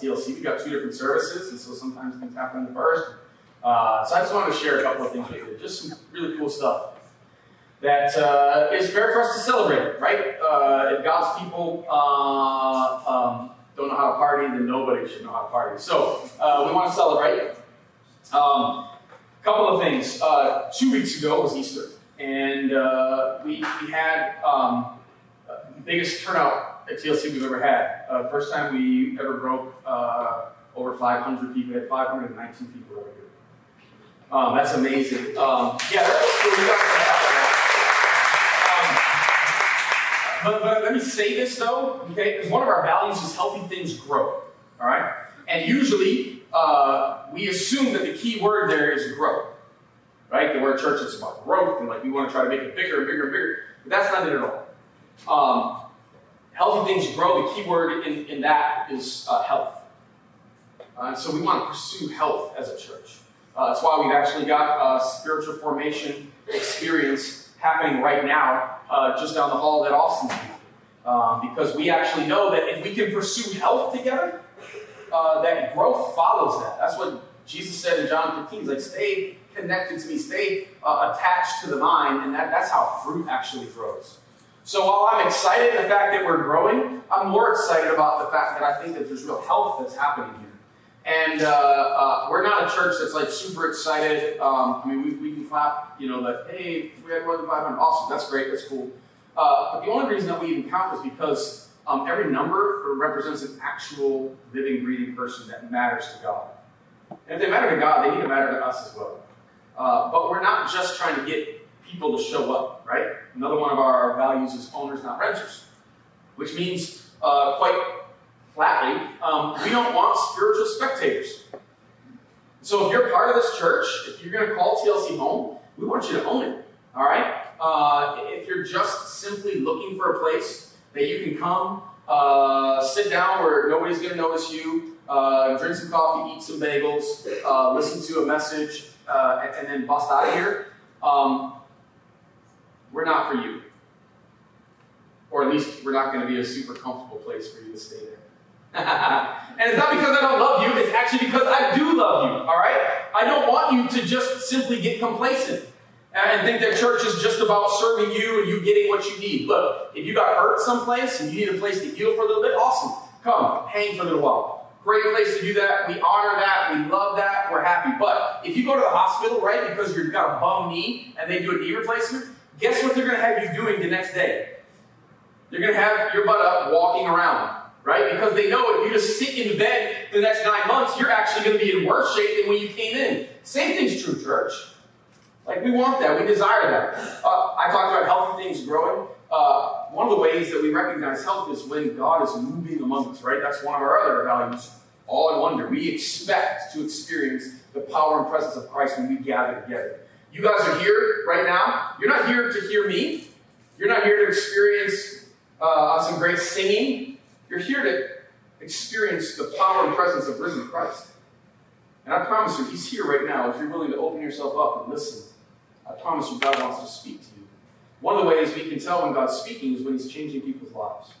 TLC. We've got two different services, and so sometimes things happen in the first. Uh, so I just wanted to share a couple of things with you, just some really cool stuff that uh, is fair for us to celebrate, right? Uh, if God's people uh, um, don't know how to party, then nobody should know how to party. So uh, we want to celebrate. A um, couple of things. Uh, two weeks ago was Easter, and we, we had um, the biggest turnout at TLC we've ever had. first time we ever broke over 500 people. We had 519 people over here. Um, that's amazing. Um, yeah, But, but let me say this though, okay? Because one of our values is healthy things grow. All right? And usually uh, we assume that the key word there is grow. Right? The word church is about growth and like we want to try to make it bigger and bigger and bigger. But that's not it at all. Um, healthy things grow. The key word in, in that is uh, health. Uh, so we want to pursue health as a church. Uh, that's why we've actually got a spiritual formation experience happening right now uh, just down the hall at Austin. Um, because we actually know that if we can pursue health together, uh, that growth follows that. That's what Jesus said in John 15. He's like, stay connected to me, stay uh, attached to the vine, and that, that's how fruit actually grows. So while I'm excited in the fact that we're growing, I'm more excited about the fact that I think that there's real health that's happening here. And uh, uh, we're not a church that's like super excited. Um, I mean, we, we can clap, you know, that, hey, we had more than 500. Awesome, that's great, that's cool. Uh, but the only reason that we even count is because um, every number represents an actual living, breathing person that matters to God. And if they matter to God, they need to matter to us as well. Uh, but we're not just trying to get people to show up, right? Another one of our values is owners, not renters, which means uh, quite flatly, um, we don't want spiritual spectators. So if you're part of this church, if you're going to call TLC home, we want you to own it. All right? Uh, if you're just simply looking for a place that you can come, uh, sit down where nobody's going to notice you, uh, drink some coffee, eat some bagels, uh, listen to a message, uh, and, and, then bust out of here, um, we're not for you. Or at least we're not going to be a super comfortable place for you to stay there. and it's not because I don't love you, it's actually because I do love you, all right? I don't want you to just simply get complacent and think that church is just about serving you and you getting what you need. Look, if you got hurt someplace and you need a place to heal for a little bit, awesome. Come, hang for a little while. Great place to do that. We honor that. We love that. We're happy. But if you go to the hospital, right, because you've got a bum knee and they do a knee replacement, guess what they're going to have you doing the next day? They're going to have your butt up walking around right? Because they know if you just sit in bed the next nine months, you're actually going to be in worse shape than when you came in. Same thing's true, church. Like, we want that. We desire that. Uh, I talked about healthy things growing. Uh, one of the ways that we recognize health is when God is moving among us, right? That's one of our other values. All in wonder. We expect to experience the power and presence of Christ when we gather together. You guys are here right now. You're not here to hear me. You're not here to experience uh, some great singing. You're here to experience the power and presence of risen Christ. And I promise you, He's here right now if you're willing to open yourself up and listen. I promise you, God wants to speak to you. One of the ways we can tell when God's speaking is when He's changing people's lives.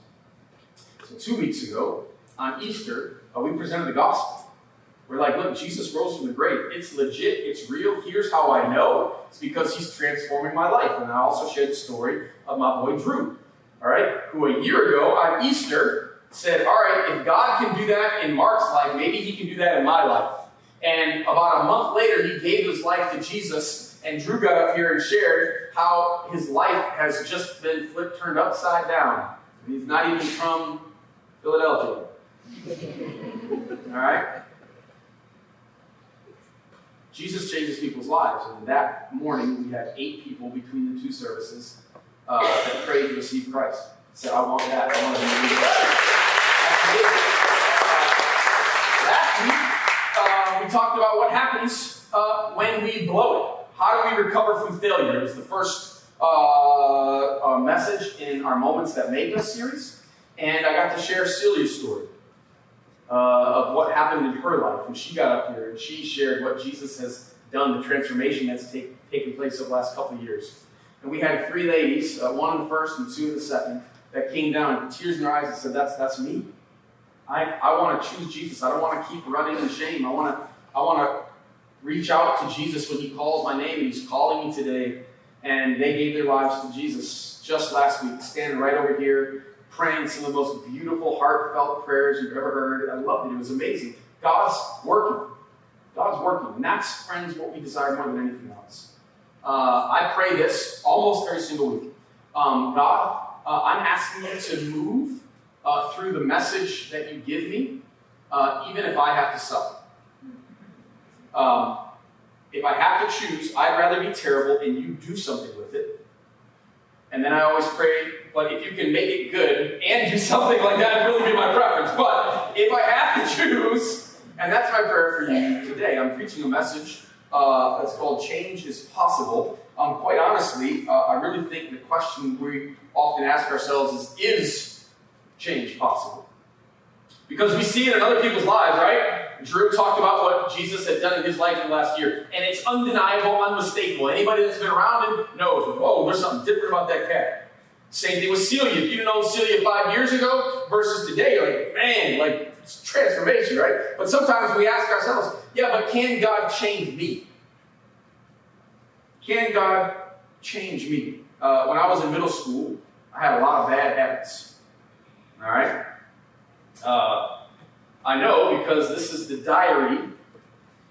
So, two weeks ago, on Easter, uh, we presented the gospel. We're like, look, Jesus rose from the grave. It's legit. It's real. Here's how I know. It's because he's transforming my life. And I also shared the story of my boy Drew, all right, who a year ago on Easter said, all right, if God can do that in Mark's life, maybe he can do that in my life. And about a month later, he gave his life to Jesus, and Drew got up here and shared how his life has just been flipped, turned upside down. He's not even from Philadelphia. All right? Jesus changes people's lives. And that morning, we had eight people between the two services uh, that prayed to receive Christ. Said, I want that. I want to be that. Last week, uh, we talked about what happens uh, when we blow it. How do we recover from failure? It was the first uh, uh, message in our Moments That Make Us series. And I got to share Celia's story uh, of what happened in her life when she got up here and she shared what Jesus has done, the transformation that's take, taken place over the last couple of years. And we had three ladies, uh, one in the first and two in the second, that came down, tears in their eyes, and said, That's, that's me. I, I want to choose Jesus. I don't want to keep running in shame. I want to I want to reach out to Jesus when He calls my name. He's calling me today. And they gave their lives to Jesus just last week, standing right over here, praying some of the most beautiful, heartfelt prayers you've ever heard. I loved it. It was amazing. God's working. God's working. And that's, friends, what we desire more than anything else. Uh, I pray this almost every single week. Um, God, uh, I'm asking you to move uh, through the message that you give me, uh, even if I have to suffer. Um, if I have to choose, I'd rather be terrible and you do something with it. And then I always pray, but if you can make it good and do something like that, would really be my preference. But if I have to choose, and that's my prayer for you today, I'm preaching a message uh, that's called Change is Possible. Um, quite honestly, uh, I really think the question we often ask ourselves is Is change possible? Because we see it in other people's lives, right? Drew talked about what Jesus had done in his life in the last year, and it's undeniable, unmistakable. Anybody that's been around him knows, oh, there's something different about that cat. Same thing with Celia. If you'd known Celia five years ago versus today, you're like, man, like, it's transformation, right? But sometimes we ask ourselves, yeah, but can God change me? Can God change me? Uh, when I was in middle school, I had a lot of bad habits. All right? Uh, I know because this is the diary.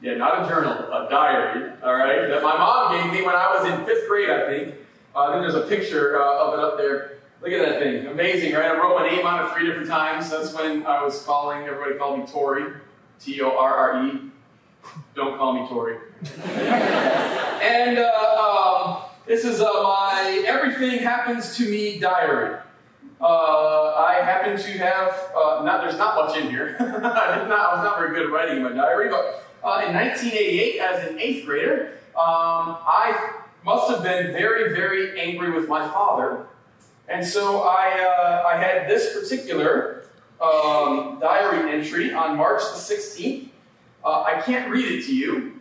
Yeah, not a journal, a diary, all right, that my mom gave me when I was in fifth grade, I think. Uh, I think there's a picture uh, of it up there. Look at that thing. Amazing, right? I wrote my name on it three different times. That's when I was calling, everybody called me Tori. T O R R E. Don't call me Tori. and uh, um, this is uh, my Everything Happens to Me diary. Uh, I happen to have, uh, not, there's not much in here. I, did not, I was not very good at writing in my diary, but uh, in 1988, as an eighth grader, um, I must have been very, very angry with my father. And so I, uh, I had this particular um, diary entry on March the 16th. Uh, I can't read it to you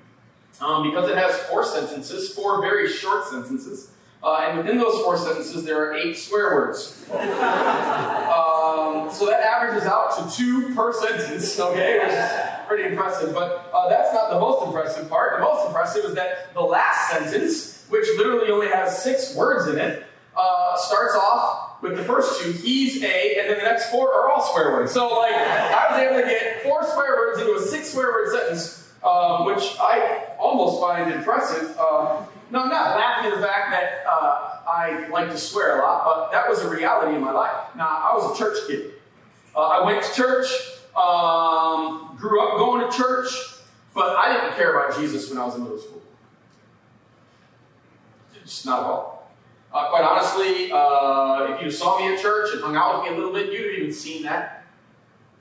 um, because it has four sentences, four very short sentences. Uh, and within those four sentences, there are eight swear words. um, so that averages out to two per sentence, okay, pretty impressive. But uh, that's not the most impressive part. The most impressive is that the last sentence, which literally only has six words in it, uh, starts off with the first two, he's a, and then the next four are all swear words. So, like, I was able to get four swear words into a six swear word sentence, um, which I almost find impressive. Uh, no, I'm not laughing at the fact that uh, I like to swear a lot, but that was a reality in my life. Now, I was a church kid. Uh, I went to church, um, grew up going to church, but I didn't care about Jesus when I was in middle school. Just not at all. Uh, quite honestly, uh, if you saw me at church and hung out with me a little bit, you'd have even seen that.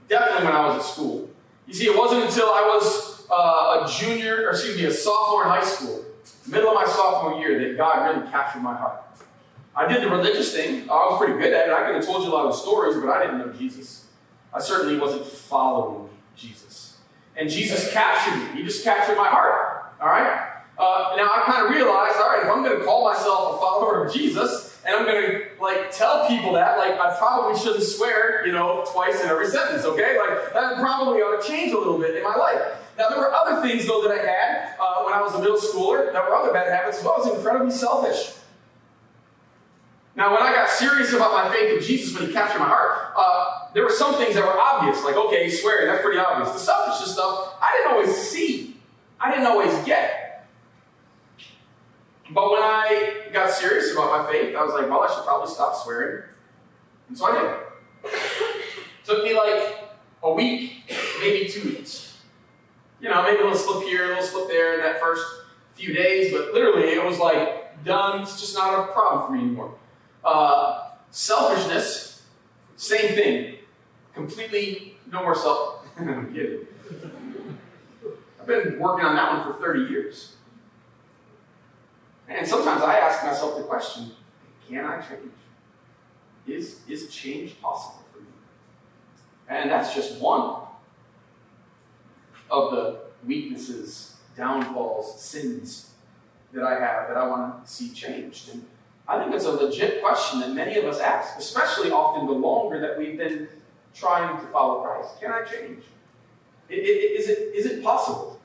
Definitely when I was at school. You see, it wasn't until I was uh, a junior, or excuse me, a sophomore in high school middle of my sophomore year that God really captured my heart. I did the religious thing. I was pretty good at it. I could have told you a lot of stories, but I didn't know Jesus. I certainly wasn't following Jesus. And Jesus captured me. He just captured my heart. All right? Uh, now I kind of realized, all right, if I'm going to call myself a follower of Jesus, and I'm going to like tell people that, like I probably shouldn't swear, you know, twice in every sentence. Okay, like that probably ought to change a little bit in my life. Now, there were other things, though, that I had uh, when I was a middle schooler. There were other bad habits well. I was incredibly selfish. Now, when I got serious about my faith in Jesus when He captured my heart, uh, there were some things that were obvious, like, okay, swearing, that's pretty obvious. The selfishness stuff, I didn't always see, I didn't always get. But when I got serious about my faith, I was like, well, I should probably stop swearing. And so I did. Took me like a week, maybe two weeks you know, maybe a little slip here, a little slip there in that first few days, but literally it was like done. It's just not a problem for me anymore. Uh, selfishness, same thing. Completely no more self. I'm kidding. I've been working on that one for 30 years. And sometimes I ask myself the question can I change? Is, is change possible for me? And that's just one of the weaknesses, downfalls, sins that I have that I want to see changed. And I think it's a legit question that many of us ask, especially often the longer that we've been trying to follow Christ? Can I change? Is it, is it possible?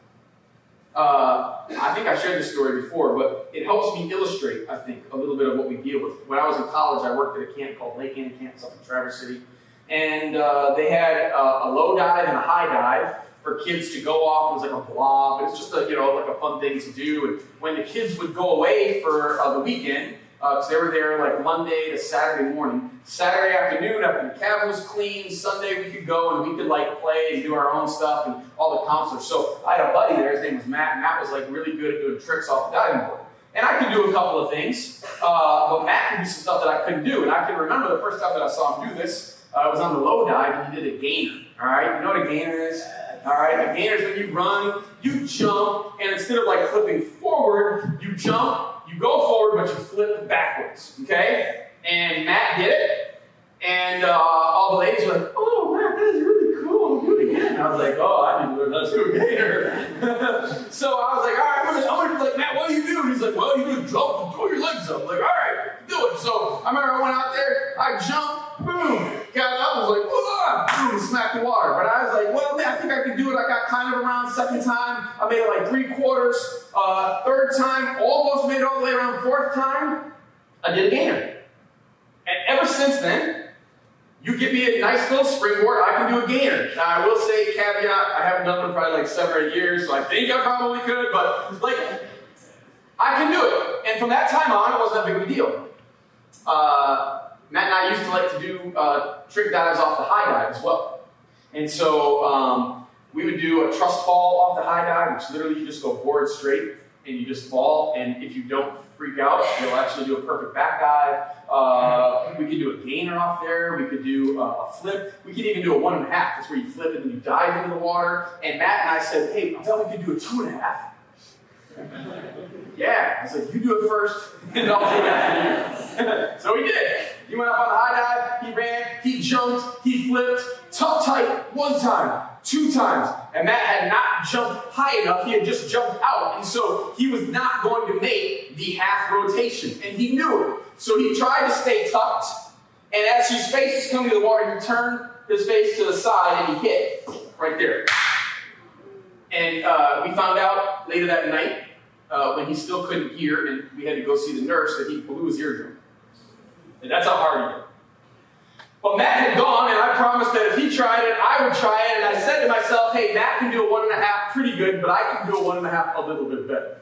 Uh, I think I've shared this story before, but it helps me illustrate, I think, a little bit of what we deal with. When I was in college, I worked at a camp called Lake Ann Camp, up in Traverse City, and uh, they had uh, a low dive and a high dive for kids to go off. It was like a blob. It was just a, you know like a fun thing to do. And when the kids would go away for uh, the weekend, because uh, they were there like Monday to Saturday morning. Saturday afternoon, after the cabin was clean, Sunday we could go and we could like play and do our own stuff and all the counselors. So I had a buddy there. His name was Matt. Matt was like really good at doing tricks off the diving board. And I could do a couple of things, uh, but Matt could do some stuff that I couldn't do. And I can remember the first time that I saw him do this. Uh, was on the low dive and he did a gainer. All right, you know what a gainer is? All right, a gainer is when you run, you jump, and instead of like flipping forward, you jump you go forward, but you flip backwards. Okay? And Matt did it. And uh, all the ladies were like, oh, Matt, that is really cool. Do it again. I was like, oh, I to learn how to do gainer. so I was like, all right, I'm gonna, like, Matt, what do you do? And he's like, well, you do jump and throw your legs up. I'm like, all right, do it. So I remember I went out there, I jumped, boom, got up, was like, whoa, boom, smacked the water. But I was like, well, man, I think I can do it. I got kind of around second time. I made it like three quarters. Uh, third time, almost made it all the way around. Fourth time, I did a gainer. And ever since then, you give me a nice little springboard, I can do a gainer. Now, I will say, caveat, I haven't done one probably like seven or eight years, so I think I probably could, but like, I can do it. And from that time on, it wasn't a big deal. Uh, Matt and I used to like to do uh, trick dives off the high dive as well. And so um, we would do a trust fall off the high dive, which literally you just go board straight and you just fall. And if you don't freak out, you'll actually do a perfect back dive. Uh, we could do a gainer off there. We could do uh, a flip. We could even do a one and a half. That's where you flip and then you dive into the water. And Matt and I said, hey, I thought we could do a two and a half. yeah. I said, you do it first, and I'll do it after you. so he did. He went up on the high dive, he ran, he jumped, he flipped, tuck tight one time, two times. And Matt had not jumped high enough, he had just jumped out. And so he was not going to make the half rotation. And he knew it. So he tried to stay tucked. And as his face was coming to the water, he turned his face to the side and he hit right there. And uh, we found out later that night, uh, when he still couldn't hear, and we had to go see the nurse, that he blew his eardrum. And that's how hard he hit. But Matt had gone, and I promised that if he tried it, I would try it. And I said to myself, hey, Matt can do a one and a half pretty good, but I can do a one and a half a little bit better.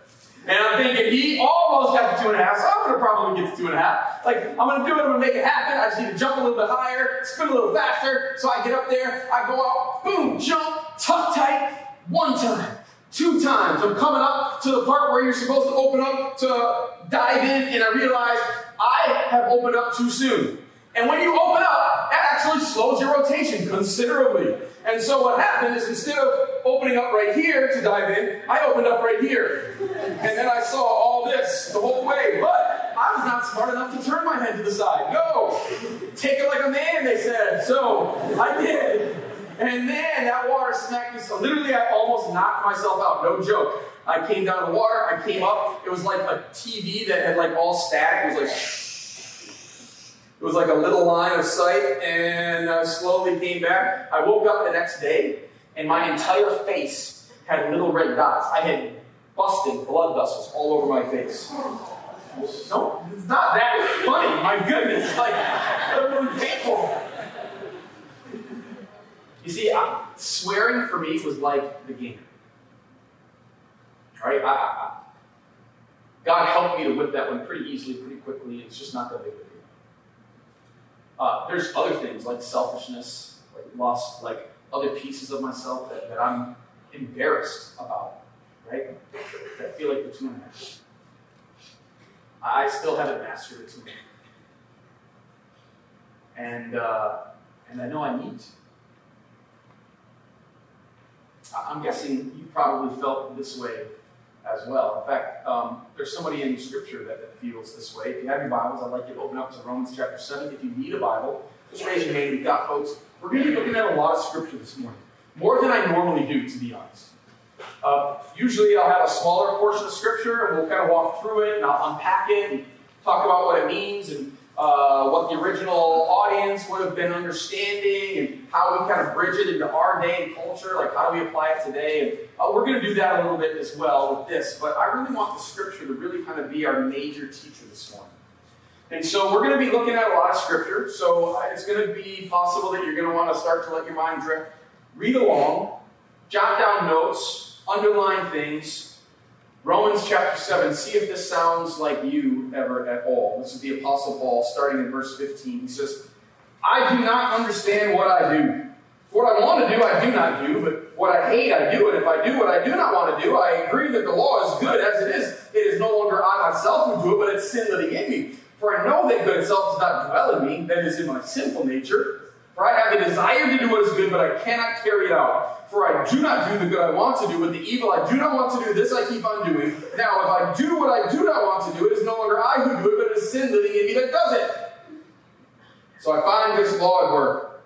And I'm thinking, he almost got to two and a half, so I'm going to probably get to two and a half. Like, I'm going to do it, I'm going to make it happen. I just need to jump a little bit higher, spin a little faster. So I get up there, I go out, boom, jump, tuck tight, one time, two times. I'm coming up to the part where you're supposed to open up to dive in, and I realize I have opened up too soon. And when you open up, that actually slows your rotation considerably. And so what happened is instead of opening up right here to dive in, I opened up right here. And then I saw all this the whole way. But I was not smart enough to turn my head to the side. No! Take it like a man, they said. So I did. And then that water smacked me so literally I almost knocked myself out. No joke. I came down to the water, I came up, it was like a TV that had like all static. It was like it was like a little line of sight, and I slowly came back. I woke up the next day, and my entire face had little red dots. I had busted blood vessels all over my face. No, it's not that funny. My goodness, like, really painful. You see, I, swearing for me was like the gainer. Right? I, I, God helped me to whip that one pretty easily, pretty quickly. It's just not that big of a deal. Uh, there's other things like selfishness, like lost, like other pieces of myself that, that I'm embarrassed about, right? That feel like the two and a half. I still haven't mastered it. And uh, and I know I need to. I'm guessing you probably felt this way as well. In fact, um, there's somebody in Scripture that, that, feels this way. If you have your Bibles, I'd like you to open up to Romans chapter 7. If you need a Bible, just raise your hand. We've got folks. We're going to be looking at a lot of Scripture this morning. More than I normally do, to be honest. Uh, usually I'll have a smaller portion of Scripture, and we'll kind of walk through it, and I'll unpack it, and talk about what it means, and uh, what the original audience would have been understanding and how we kind of bridge it into our day and culture, like how do we apply it today. And uh, we're going to do that a little bit as well with this. But I really want the scripture to really kind of be our major teacher this morning. And so we're going to be looking at a lot of scripture. So uh, it's going to be possible that you're going to want to start to let your mind drift. Read along, jot down notes, underline things, Romans chapter 7, see if this sounds like you ever at all. This is the Apostle Paul, starting in verse 15. He says, I do not understand what I do. What I want to do, I do not do, but what I hate, I do. And if I do what I do not want to do, I agree that the law is good as it is. It is no longer I myself who do it, but it's sin living in me. For I know that good itself does not dwell in me, that is in my sinful nature. For I have the desire to do what is good, but I cannot carry it out. For I do not do the good I want to do, but the evil I do not want to do, this I keep on doing. Now, if I do what I do not want to do, it is no longer I who do it, but it is sin living in me that does it. So I find this law at work.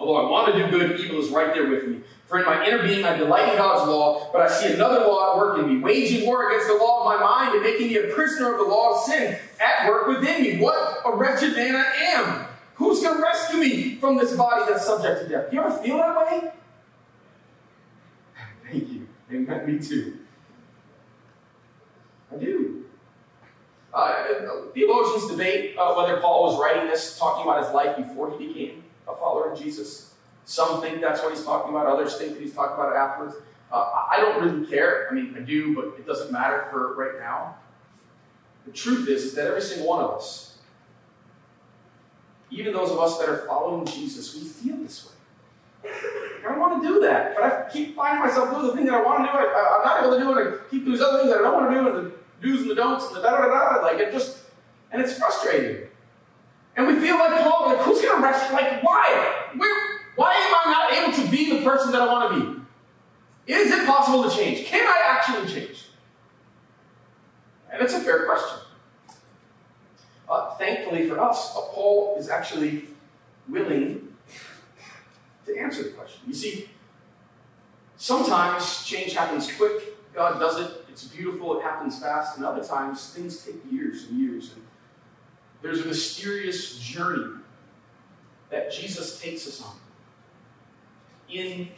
Although I want to do good, evil is right there with me. For in my inner being I delight in God's law, but I see another law at work in me, waging war against the law of my mind and making me a prisoner of the law of sin at work within me. What a wretched man I am! Who's going to rescue me from this body that's subject to death? Do you ever feel that way? Thank you. Amen. Me too. I do. Uh, theologians debate uh, whether Paul was writing this, talking about his life before he became a follower of Jesus. Some think that's what he's talking about. Others think that he's talking about it afterwards. Uh, I don't really care. I mean, I do, but it doesn't matter for right now. The truth is, is that every single one of us, even those of us that are following Jesus, we feel this way. I want to do that, but I keep finding myself doing the thing that I want to do. I, am not able to do it. I keep doing other things that I don't want to do, and the do's and the don'ts and the da da da da. Like it just, and it's frustrating. And we feel like Paul, like who's going to rescue? Like why? Where? Why am I not able to be the person that I want to be? Is it possible to change? Can I actually change? And it's a fair question. Uh, thankfully for us, uh, Paul is actually willing to answer the question. You see, sometimes change happens quick. God does it. It's beautiful. It happens fast. And other times, things take years and years. And there's a mysterious journey that Jesus takes us on in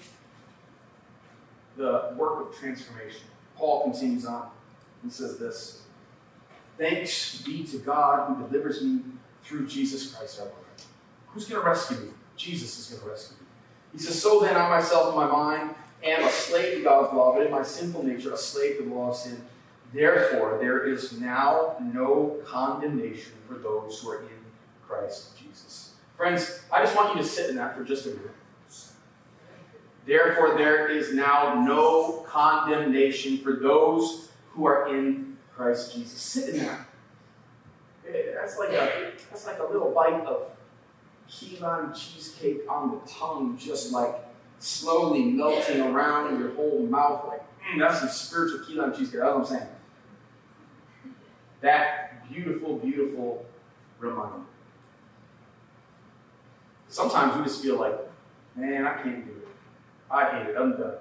the work of transformation. Paul continues on and says this Thanks be to God who delivers me through Jesus Christ our Lord. Who's going to rescue me? Jesus is going to rescue me. He says, So then I myself in my mind am a slave to God's law, but in my sinful nature a slave to the law of sin. Therefore, there is now no condemnation for those who are in Christ Jesus. Friends, I just want you to sit in that for just a minute. Therefore, there is now no condemnation for those who are in Christ Jesus. Sit in that. That's like a that's like a little bite of key lime cheesecake on the tongue, just like slowly melting around in your whole mouth. Like, mm, that's some spiritual key lime cheesecake. That's what I'm saying. That beautiful, beautiful reminder. Sometimes we just feel like, man, I can't do it. I hate it. I'm done.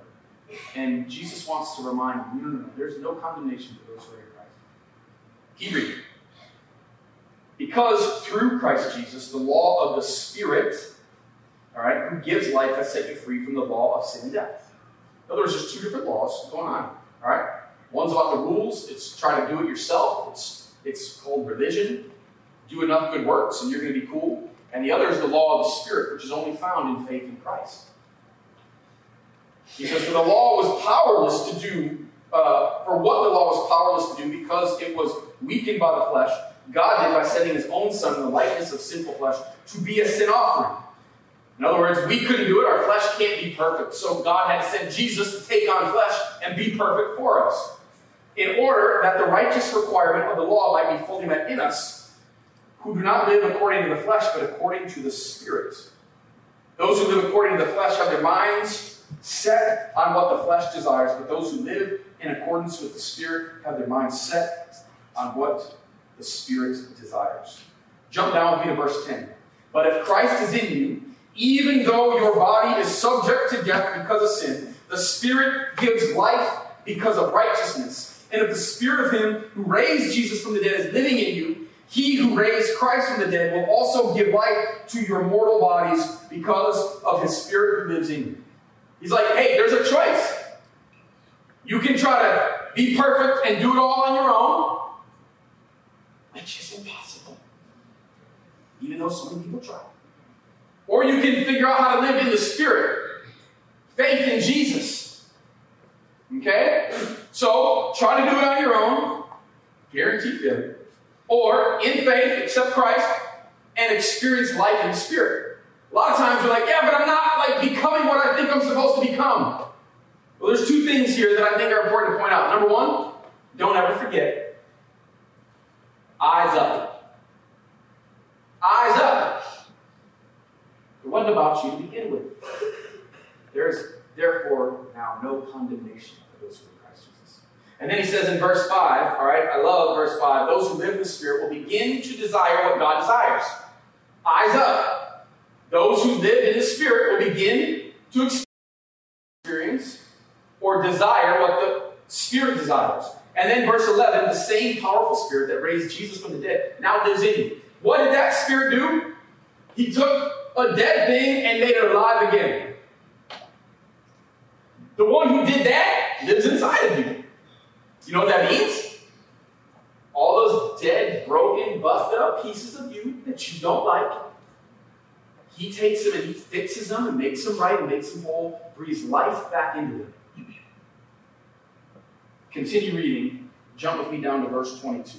And Jesus wants to remind you, no, no, no. There's no condemnation for those who are reading. Because through Christ Jesus, the law of the Spirit, all right, who gives life has set you free from the law of sin and death. In other words, there's two different laws going on. All right, one's about the rules. It's try to do it yourself. It's it's called religion. Do enough good works, and you're going to be cool. And the other is the law of the Spirit, which is only found in faith in Christ. He says, for the law was powerless to do, uh, for what the law was powerless to do, because it was weakened by the flesh God did by sending his own son in the likeness of sinful flesh to be a sin offering. In other words, we couldn't do it. Our flesh can't be perfect. So God had sent Jesus to take on flesh and be perfect for us. In order that the righteous requirement of the law might be fully met in us, who do not live according to the flesh, but according to the Spirit. Those who live according to the flesh have their minds set on what the flesh desires, but those who live in accordance with the Spirit have their minds set on what the Spirit desires. Jump down with me to verse 10. But if Christ is in you, even though your body is subject to death because of sin, the Spirit gives life because of righteousness. And if the Spirit of Him who raised Jesus from the dead is living in you, He who raised Christ from the dead will also give life to your mortal bodies because of his spirit who lives in you. He's like, hey, there's a choice. You can try to be perfect and do it all on your own, which is impossible. Even though so many people try. Or you can figure out how to live in the Spirit. Faith in Jesus. Okay? So, try to do it on your own. Guaranteed failure. Or, in faith, accept Christ and experience life in the Spirit. A lot of times you're like, yeah, but I'm not like becoming what I think I'm supposed to become. Well, there's two things here that I think are important to point out. Number one, don't ever forget eyes up. Eyes up. It wasn't about you to begin with. There is therefore now no condemnation for those who are in Christ Jesus. And then he says in verse 5, all right, I love verse 5, those who live in the Spirit will begin to desire what God desires. Eyes up. Those who live in the Spirit will begin to experience or desire what the Spirit desires. And then verse 11, the same powerful Spirit that raised Jesus from the dead now lives in you. What did that Spirit do? He took a dead thing and made it alive again. The one who did that lives inside of you. You know what that means? All those dead, broken, busted up pieces of you that you don't like, he takes them and he fixes them and makes them right and makes them whole, breathes life back into them. Continue reading. Jump with me down to verse 22.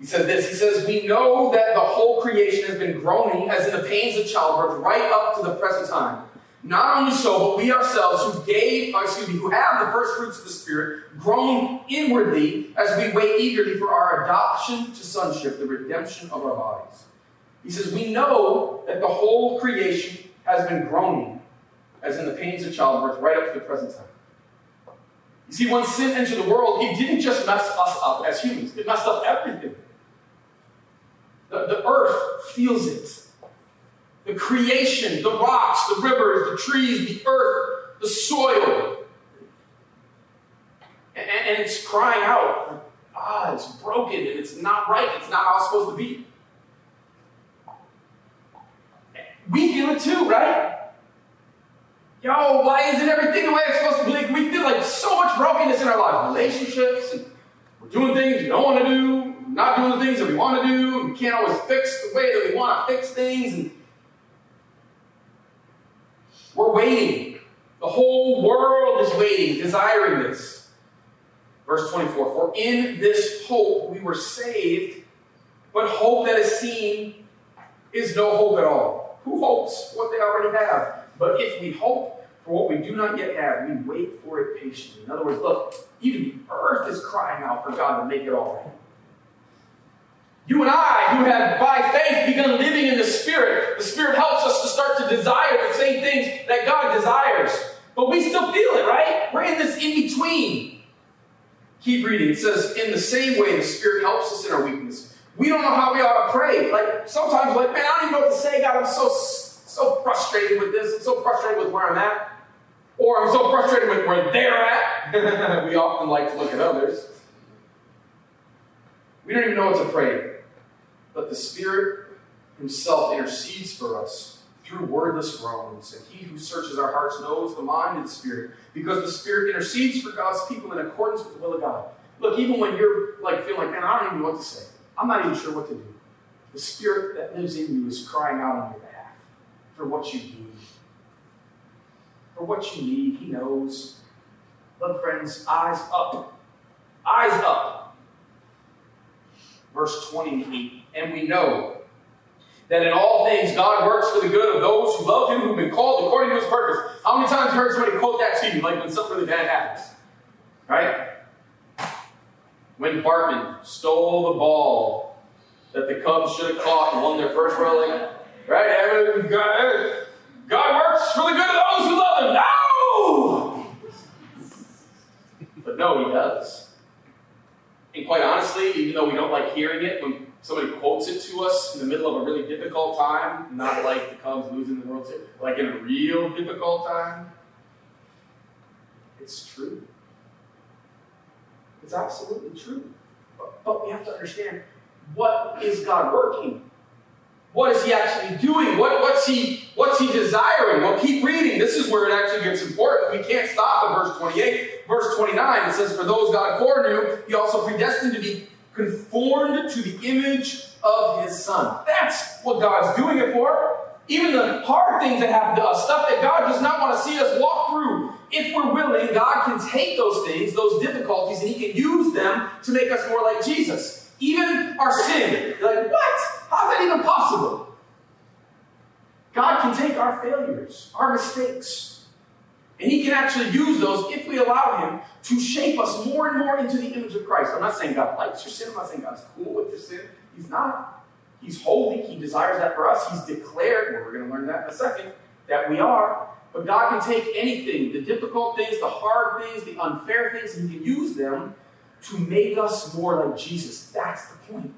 He says this He says, We know that the whole creation has been groaning as in the pains of childbirth right up to the present time. Not only so, but we ourselves who gave, uh, excuse me, who have the first fruits of the Spirit, groan inwardly as we wait eagerly for our adoption to sonship, the redemption of our bodies. He says, We know that the whole creation has been groaning as in the pains of childbirth right up to the present time. You see, when sin entered the world, it didn't just mess us up as humans, it messed up everything. The, the earth feels it. The creation, the rocks, the rivers, the trees, the earth, the soil. And, and it's crying out, ah, it's broken and it's not right, it's not how it's supposed to be. We feel it too, right? Yo, why isn't everything the way it's supposed to be? Like, we feel like so much brokenness in our lives. Relationships, and we're doing things we don't want to do, not doing the things that we want to do. We can't always fix the way that we want to fix things. And we're waiting. The whole world is waiting, desiring this. Verse 24 For in this hope we were saved, but hope that is seen is no hope at all. Who hopes what they already have? But if we hope for what we do not yet have, we wait for it patiently. In other words, look, even the earth is crying out for God to make it all right. You and I, who have by faith begun living in the Spirit, the Spirit helps us to start to desire the same things that God desires. But we still feel it, right? We're in this in between. Keep reading. It says, In the same way, the Spirit helps us in our weakness. We don't know how we ought to pray. Like sometimes, like, man, I don't even know what to say. God, I'm so so frustrated with this. I'm so frustrated with where I'm at. Or I'm so frustrated with where they're at. we often like to look at others. We don't even know what to pray. But the Spirit Himself intercedes for us through wordless groans. And He who searches our hearts knows the mind the Spirit, because the Spirit intercedes for God's people in accordance with the will of God. Look, even when you're like feeling like, man, I don't even know what to say. I'm not even sure what to do. The Spirit that lives in you is crying out on your behalf for what you need. For what you need, He knows. Look, friends, eyes up. Eyes up. Verse 28 And we know that in all things God works for the good of those who love Him, who've been called according to His purpose. How many times have you heard somebody quote that to you, like when something really bad happens? Right? When Bartman stole the ball that the Cubs should have caught and won their first League Right? God, eh? God works for the good of those who love Him. No! But no, He does. And quite honestly, even though we don't like hearing it, when somebody quotes it to us in the middle of a really difficult time, not like the Cubs losing the World Series, like in a real difficult time, it's true. It's absolutely true. but we have to understand what is God working? What is he actually doing? What, what's he what's he desiring? Well, keep reading. This is where it actually gets important. We can't stop at verse 28. Verse 29, it says, For those God foreknew, he also predestined to be conformed to the image of his son. That's what God's doing it for. Even the hard things that happen to us, stuff that God does not want to see us walk through, if we're willing, God can take those things, those difficulties, and He can use them to make us more like Jesus. Even our sin. You're like, what? How is that even possible? God can take our failures, our mistakes, and He can actually use those if we allow Him to shape us more and more into the image of Christ. I'm not saying God likes your sin, I'm not saying God's cool with your sin. He's not. He's holy. He desires that for us. He's declared, well, we're going to learn that in a second, that we are. But God can take anything, the difficult things, the hard things, the unfair things, and He can use them to make us more like Jesus. That's the point.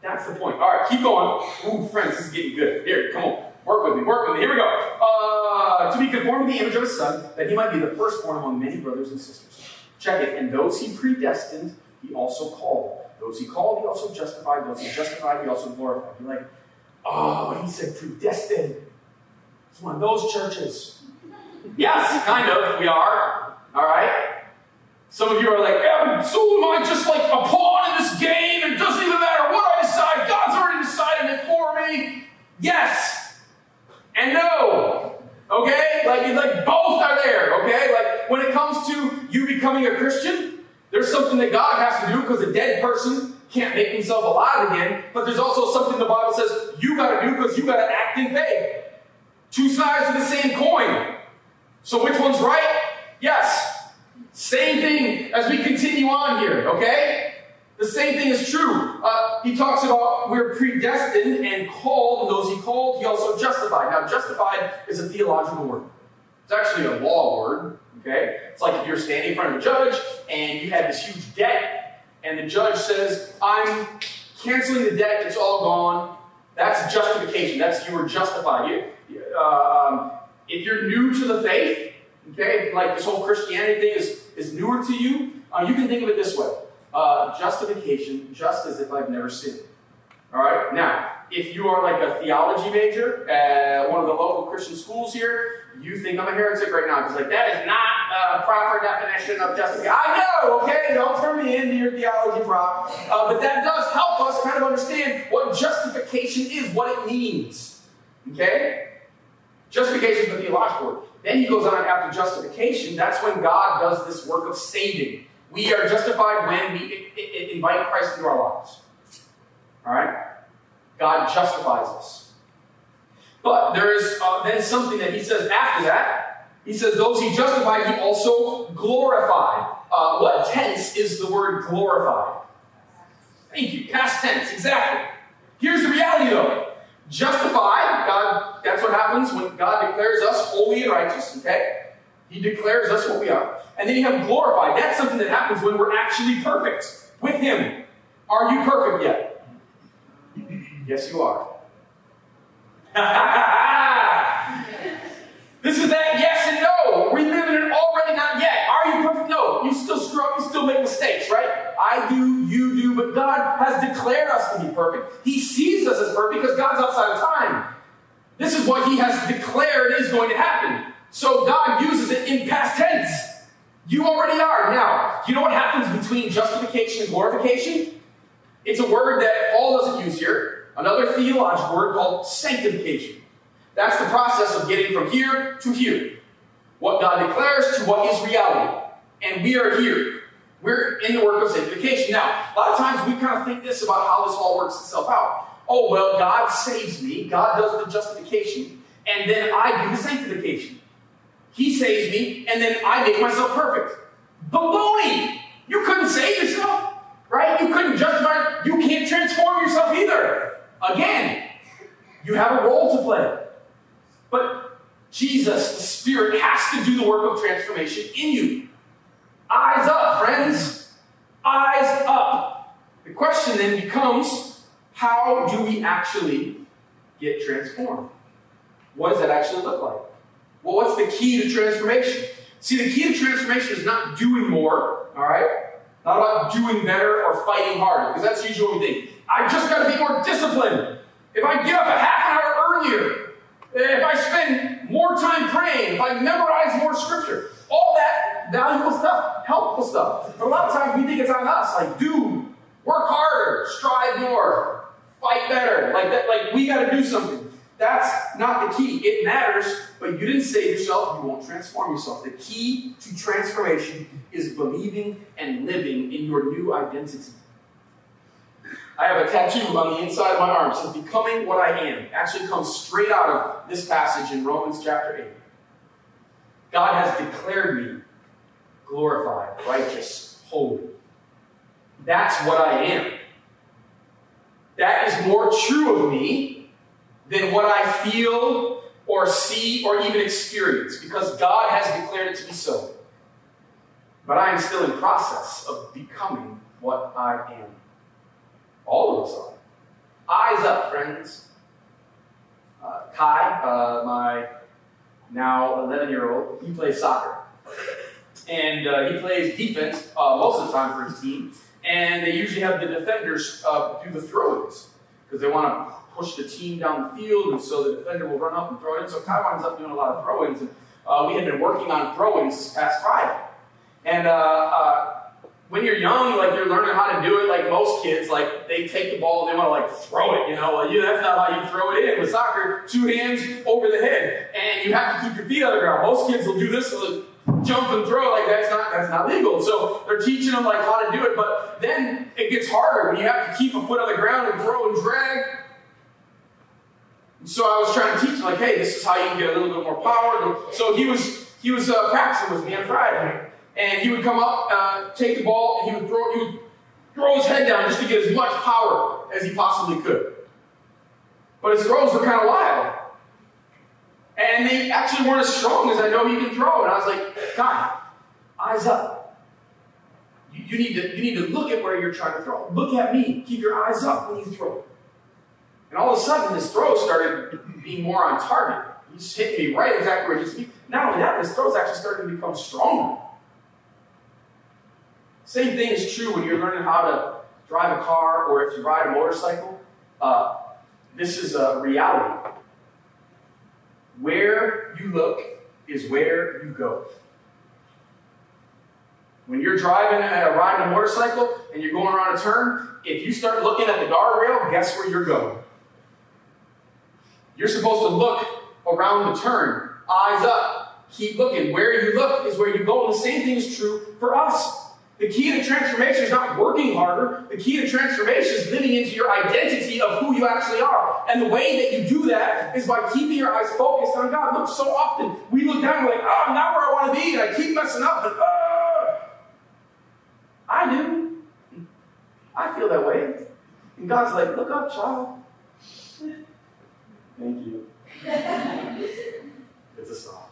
That's the point. All right, keep going. Ooh, friends, this is getting good. Here, come on. Work with me. Work with me. Here we go. Uh, to be conformed to the image of His Son, that He might be the firstborn among many brothers and sisters. Check it. And those He predestined, He also called. Those he called, he also justified. Those he justified, he also glorified. You're like, oh, he said predestined. It's one of those churches. yes, kind of, we are. All right? Some of you are like, yeah, so am I just like a pawn in this game? It doesn't even matter what I decide. God's already decided it for me. Yes. And no. Okay? Like, like both are there, okay? Like when it comes to you becoming a Christian, there's something that God has to do because a dead person can't make himself alive again. But there's also something the Bible says you got to do because you got to act in faith. Two sides of the same coin. So which one's right? Yes. Same thing as we continue on here, okay? The same thing is true. Uh, he talks about we're predestined and called, and those he called, he also justified. Now, justified is a theological word. It's actually a law word. Okay? It's like if you're standing in front of a judge and you have this huge debt, and the judge says, I'm canceling the debt, it's all gone. That's justification. That's you were justified. You, uh, if you're new to the faith, okay, like this whole Christianity thing is, is newer to you, uh, you can think of it this way uh, justification, just as if I've never sinned. All right? Now, if you are like a theology major at one of the local Christian schools here, you think I'm a heretic right now because like that is not a proper definition of justification. I know, okay? Don't turn me into your theology prop. Uh, but that does help us kind of understand what justification is, what it means. Okay? Justification is the theological word. Then he goes on after justification. That's when God does this work of saving. We are justified when we invite Christ into our lives. All right? God justifies us. But there is uh, then something that he says after that. He says, Those he justified, he also glorified. Uh, what tense is the word glorified? Thank you. Past tense, exactly. Here's the reality though. Justified, God, that's what happens when God declares us holy and righteous, okay? He declares us what we are. And then you have glorified. That's something that happens when we're actually perfect with Him. Are you perfect yet? Yes, you are. this is that yes still struggle, you still make mistakes, right? I do, you do, but God has declared us to be perfect. He sees us as perfect because God's outside of time. This is what He has declared is going to happen. So God uses it in past tense. You already are. Now, you know what happens between justification and glorification? It's a word that Paul doesn't use here another theological word called sanctification. That's the process of getting from here to here. What God declares to what is reality. And we are here. We're in the work of sanctification. Now, a lot of times we kind of think this about how this all works itself out. Oh, well, God saves me, God does the justification, and then I do the sanctification. He saves me, and then I make myself perfect. Baloney! You couldn't save yourself, right? You couldn't justify, you can't transform yourself either. Again, you have a role to play. But Jesus, the Spirit, has to do the work of transformation in you. Eyes up, friends. Eyes up. The question then becomes how do we actually get transformed? What does that actually look like? Well, what's the key to transformation? See, the key to transformation is not doing more, all right? Not about doing better or fighting harder, because that's usually what we think. I just got to be more disciplined. If I get up a half an hour earlier, eh, if I spend more time praying, if I memorize more scripture, all that valuable stuff, helpful stuff. But a lot of times we think it's on us, like, do, work harder, strive more, fight better. Like that, like we got to do something. That's not the key. It matters, but you didn't save yourself, you won't transform yourself. The key to transformation is believing and living in your new identity. I have a tattoo on the inside of my arm. It says, Becoming what I am. It actually comes straight out of this passage in Romans chapter 8. God has declared me glorified, righteous, holy. That's what I am. That is more true of me than what I feel or see or even experience because God has declared it to be so. But I am still in process of becoming what I am. All of us are. Eyes up, friends. Uh, Kai, uh, my now 11 year old, he plays soccer. And uh, he plays defense uh, most of the time for his team. And they usually have the defenders uh, do the throw ins because they want to push the team down the field, and so the defender will run up and throw it in. So Kai winds up doing a lot of throw ins. And uh, we had been working on throw ins this past Friday. And when you're young, like you're learning how to do it, like most kids, like they take the ball, they want to like throw it, you know. That's not how you throw it in. With soccer, two hands over the head, and you have to keep your feet on the ground. Most kids will do this, jump and throw, like that's not that's not legal. So they're teaching them like how to do it, but then it gets harder when you have to keep a foot on the ground and throw and drag. So I was trying to teach him, like, hey, this is how you can get a little bit more power. So he was he was uh, practicing with me on Friday and he would come up, uh, take the ball, and he would throw, he would throw his head down just to get as much power as he possibly could. But his throws were kind of wild. And they actually weren't as strong as I know he can throw. And I was like, God, eyes up. You, you, need to, you need to look at where you're trying to throw. Look at me. Keep your eyes up when you throw. And all of a sudden, his throw started being more on target. He's hitting me right exactly where he to. Not only that, his throws actually started to become stronger. Same thing is true when you're learning how to drive a car or if you ride a motorcycle. Uh, this is a reality. Where you look is where you go. When you're driving and riding a motorcycle and you're going around a turn, if you start looking at the guardrail, guess where you're going? You're supposed to look around the turn, eyes up, keep looking. Where you look is where you go. And the same thing is true for us. The key to transformation is not working harder. The key to transformation is living into your identity of who you actually are. And the way that you do that is by keeping your eyes focused on God. Look, so often we look down and we're like, oh, I'm not where I want to be, and I keep messing up, but uh, I do. I feel that way. And God's like, look up, child. Thank you. it's a song.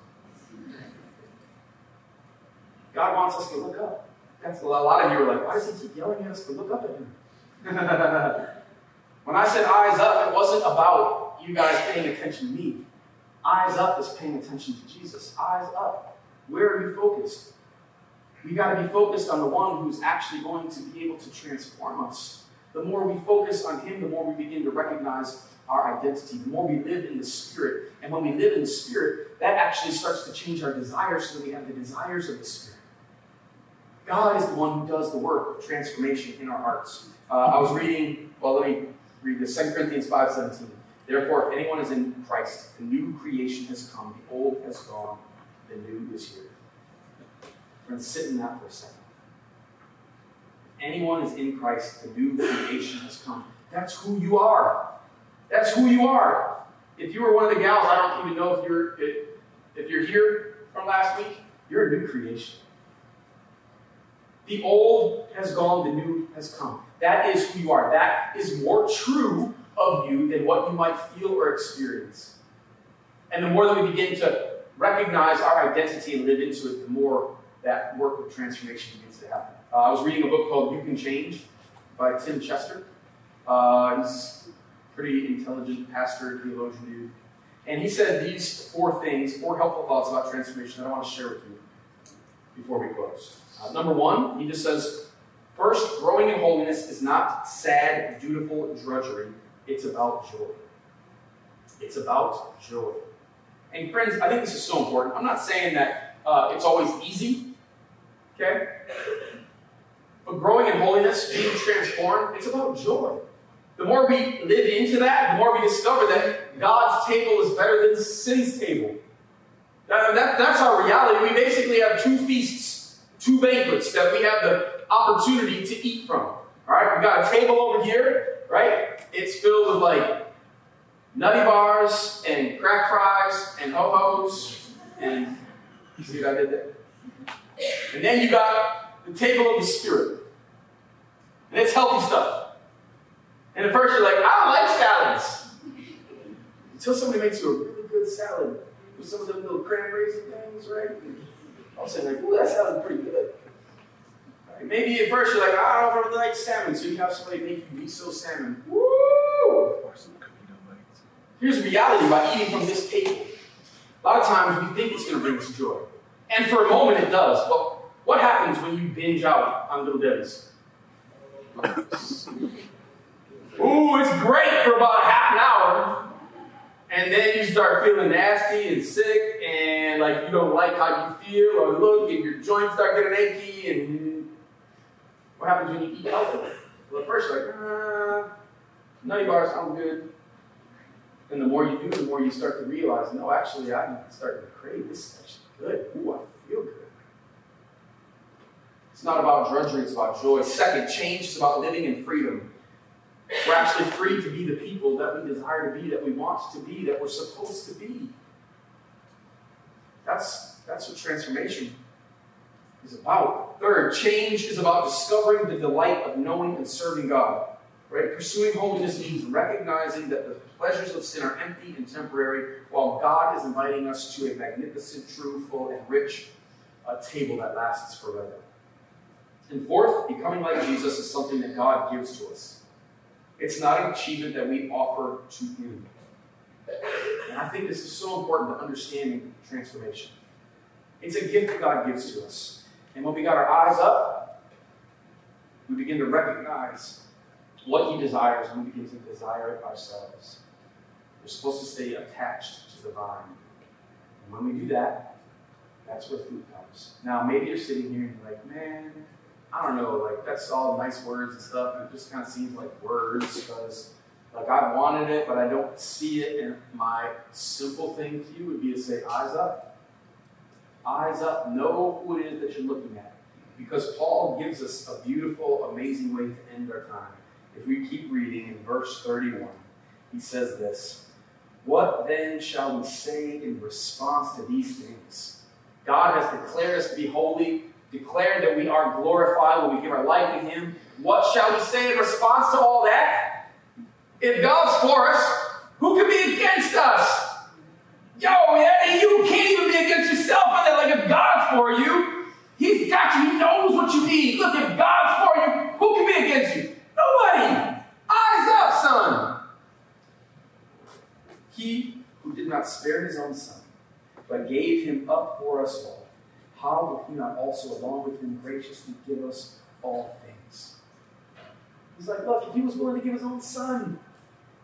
God wants us to look up. That's a lot of you are like, why does he keep yelling at us to look up at him? when I said eyes up, it wasn't about you guys paying attention to me. Eyes up is paying attention to Jesus. Eyes up. Where are you focused? We got to be focused on the one who's actually going to be able to transform us. The more we focus on him, the more we begin to recognize our identity, the more we live in the Spirit. And when we live in the Spirit, that actually starts to change our desires so that we have the desires of the Spirit. God is the one who does the work of transformation in our hearts. Uh, I was reading, well, let me read this 2 Corinthians 5.17. Therefore, if anyone is in Christ, the new creation has come, the old has gone, the new is here. Friends, sit in that for a second. If anyone is in Christ, the new creation has come. That's who you are. That's who you are. If you were one of the gals, I don't even know if you're if you're here from last week, you're a new creation. The old has gone, the new has come. That is who you are. That is more true of you than what you might feel or experience. And the more that we begin to recognize our identity and live into it, the more that work of transformation begins to happen. Uh, I was reading a book called You Can Change by Tim Chester. Uh, he's a pretty intelligent pastor, theologian dude. And he said these four things, four helpful thoughts about transformation that I want to share with you before we close. Uh, number one, he just says, First, growing in holiness is not sad, dutiful drudgery. It's about joy. It's about joy. And friends, I think this is so important. I'm not saying that uh, it's always easy, okay? But growing in holiness, being transformed, it's about joy. The more we live into that, the more we discover that God's table is better than sin's table. That, that, that's our reality. We basically have two feasts, two banquets that we have the opportunity to eat from. All right, we've got a table over here, right? It's filled with like nutty bars and crack fries and ho hos and you see what I did there? And then you got the table of the spirit, and it's healthy stuff. And at first you're like, I don't like salads. Until somebody makes you a really good salad with some of the little cranberries and things, right? I'm saying, like, ooh, that sounds pretty good. Right? Maybe at first you're like, I don't really like salmon, so you have somebody make you miso salmon. Woo! Here's the reality about eating from this table. A lot of times we think it's going to bring us joy. And for a moment it does. But what happens when you binge out on Little Debbie's? Ooh, it's great for about half an hour. And then you start feeling nasty and sick, and like you don't like how you feel or look, and your joints start getting achy. And what happens when you eat healthy? Well, at first you're like, ah, nutty bars sound good. And the more you do, the more you start to realize, no, actually, I'm starting to crave this. Is actually good. Ooh, I feel good. It's not about drudgery, it's about joy. Second, change is about living in freedom. We're actually free to be the people that we desire to be, that we want to be, that we're supposed to be. That's, that's what transformation is about. Third, change is about discovering the delight of knowing and serving God. Right? Pursuing holiness means recognizing that the pleasures of sin are empty and temporary, while God is inviting us to a magnificent, true, full, and rich uh, table that lasts forever. And fourth, becoming like Jesus is something that God gives to us. It's not an achievement that we offer to Him. And I think this is so important to understanding transformation. It's a gift that God gives to us. And when we got our eyes up, we begin to recognize what He desires and we begin to desire it ourselves. We're supposed to stay attached to the vine. And when we do that, that's where fruit comes. Now, maybe you're sitting here and you're like, man, I don't know, like that's all nice words and stuff, and it just kind of seems like words because like I wanted it, but I don't see it. And my simple thing to you would be to say, eyes up. Eyes up. Know who it is that you're looking at. Because Paul gives us a beautiful, amazing way to end our time. If we keep reading in verse 31, he says this What then shall we say in response to these things? God has declared us to be holy declared that we are glorified when we give our life to Him. What shall we say in response to all that? If God's for us, who can be against us? Yo, you can't even be against yourself on that. Like if God's for you, He's got you. He knows what you need. Look, if God's for you, who can be against you? Nobody. Eyes up, son. He who did not spare his own son, but gave him up for us all how will he not also, along with him, graciously give us all things? He's like, look, if he was willing to give his own son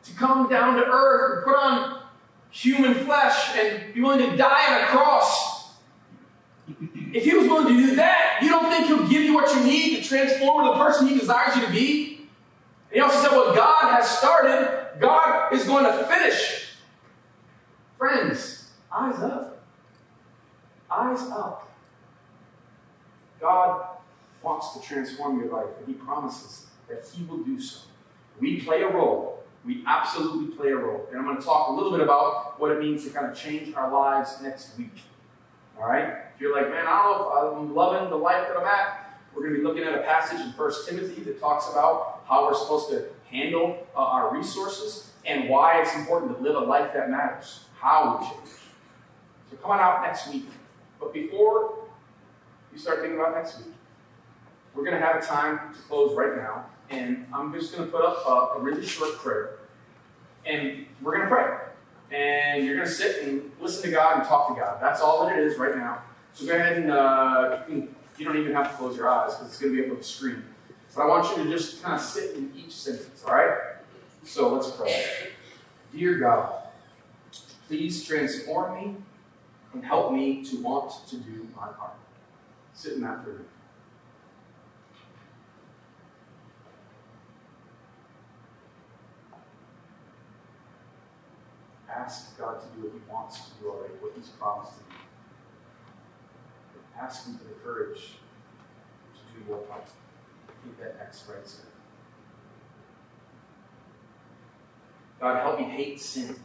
to come down to earth and put on human flesh and be willing to die on a cross, if he was willing to do that, you don't think he'll give you what you need to transform into the person he desires you to be? And he also said, what God has started, God is going to finish. Friends, eyes up. Eyes up. God wants to transform your life, and He promises that He will do so. We play a role. We absolutely play a role. And I'm going to talk a little bit about what it means to kind of change our lives next week. All right? If you're like, man, I don't know if I'm loving the life that I'm at, we're going to be looking at a passage in 1 Timothy that talks about how we're supposed to handle uh, our resources and why it's important to live a life that matters, how we change. So come on out next week. But before you start thinking about next week. We're going to have a time to close right now, and I'm just going to put up a, really short prayer, and we're going to pray. And you're going to sit and listen to God and talk to God. That's all that it is right now. So go ahead and uh, you, you, don't even have to close your eyes because it's going to be up on the screen. But I want you to just kind of sit in each sentence, all right? So let's pray. Dear God, please transform me and help me to want to do my part. Sit in that for a minute. Ask God to do what He wants to do already, what He's promised to do. Ask Him for the courage to do your part. Keep that X right there. God, help me hate sin,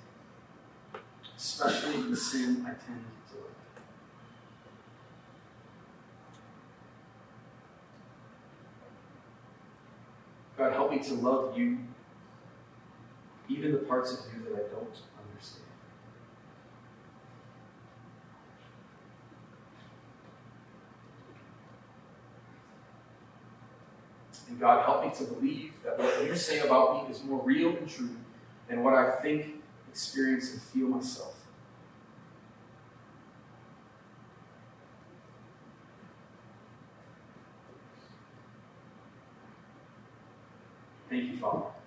especially the sin I tend to like. God, help me to love you, even the parts of you that I don't understand. And God, help me to believe that what you say about me is more real and true than what I think, experience, and feel myself. Thank you, Father.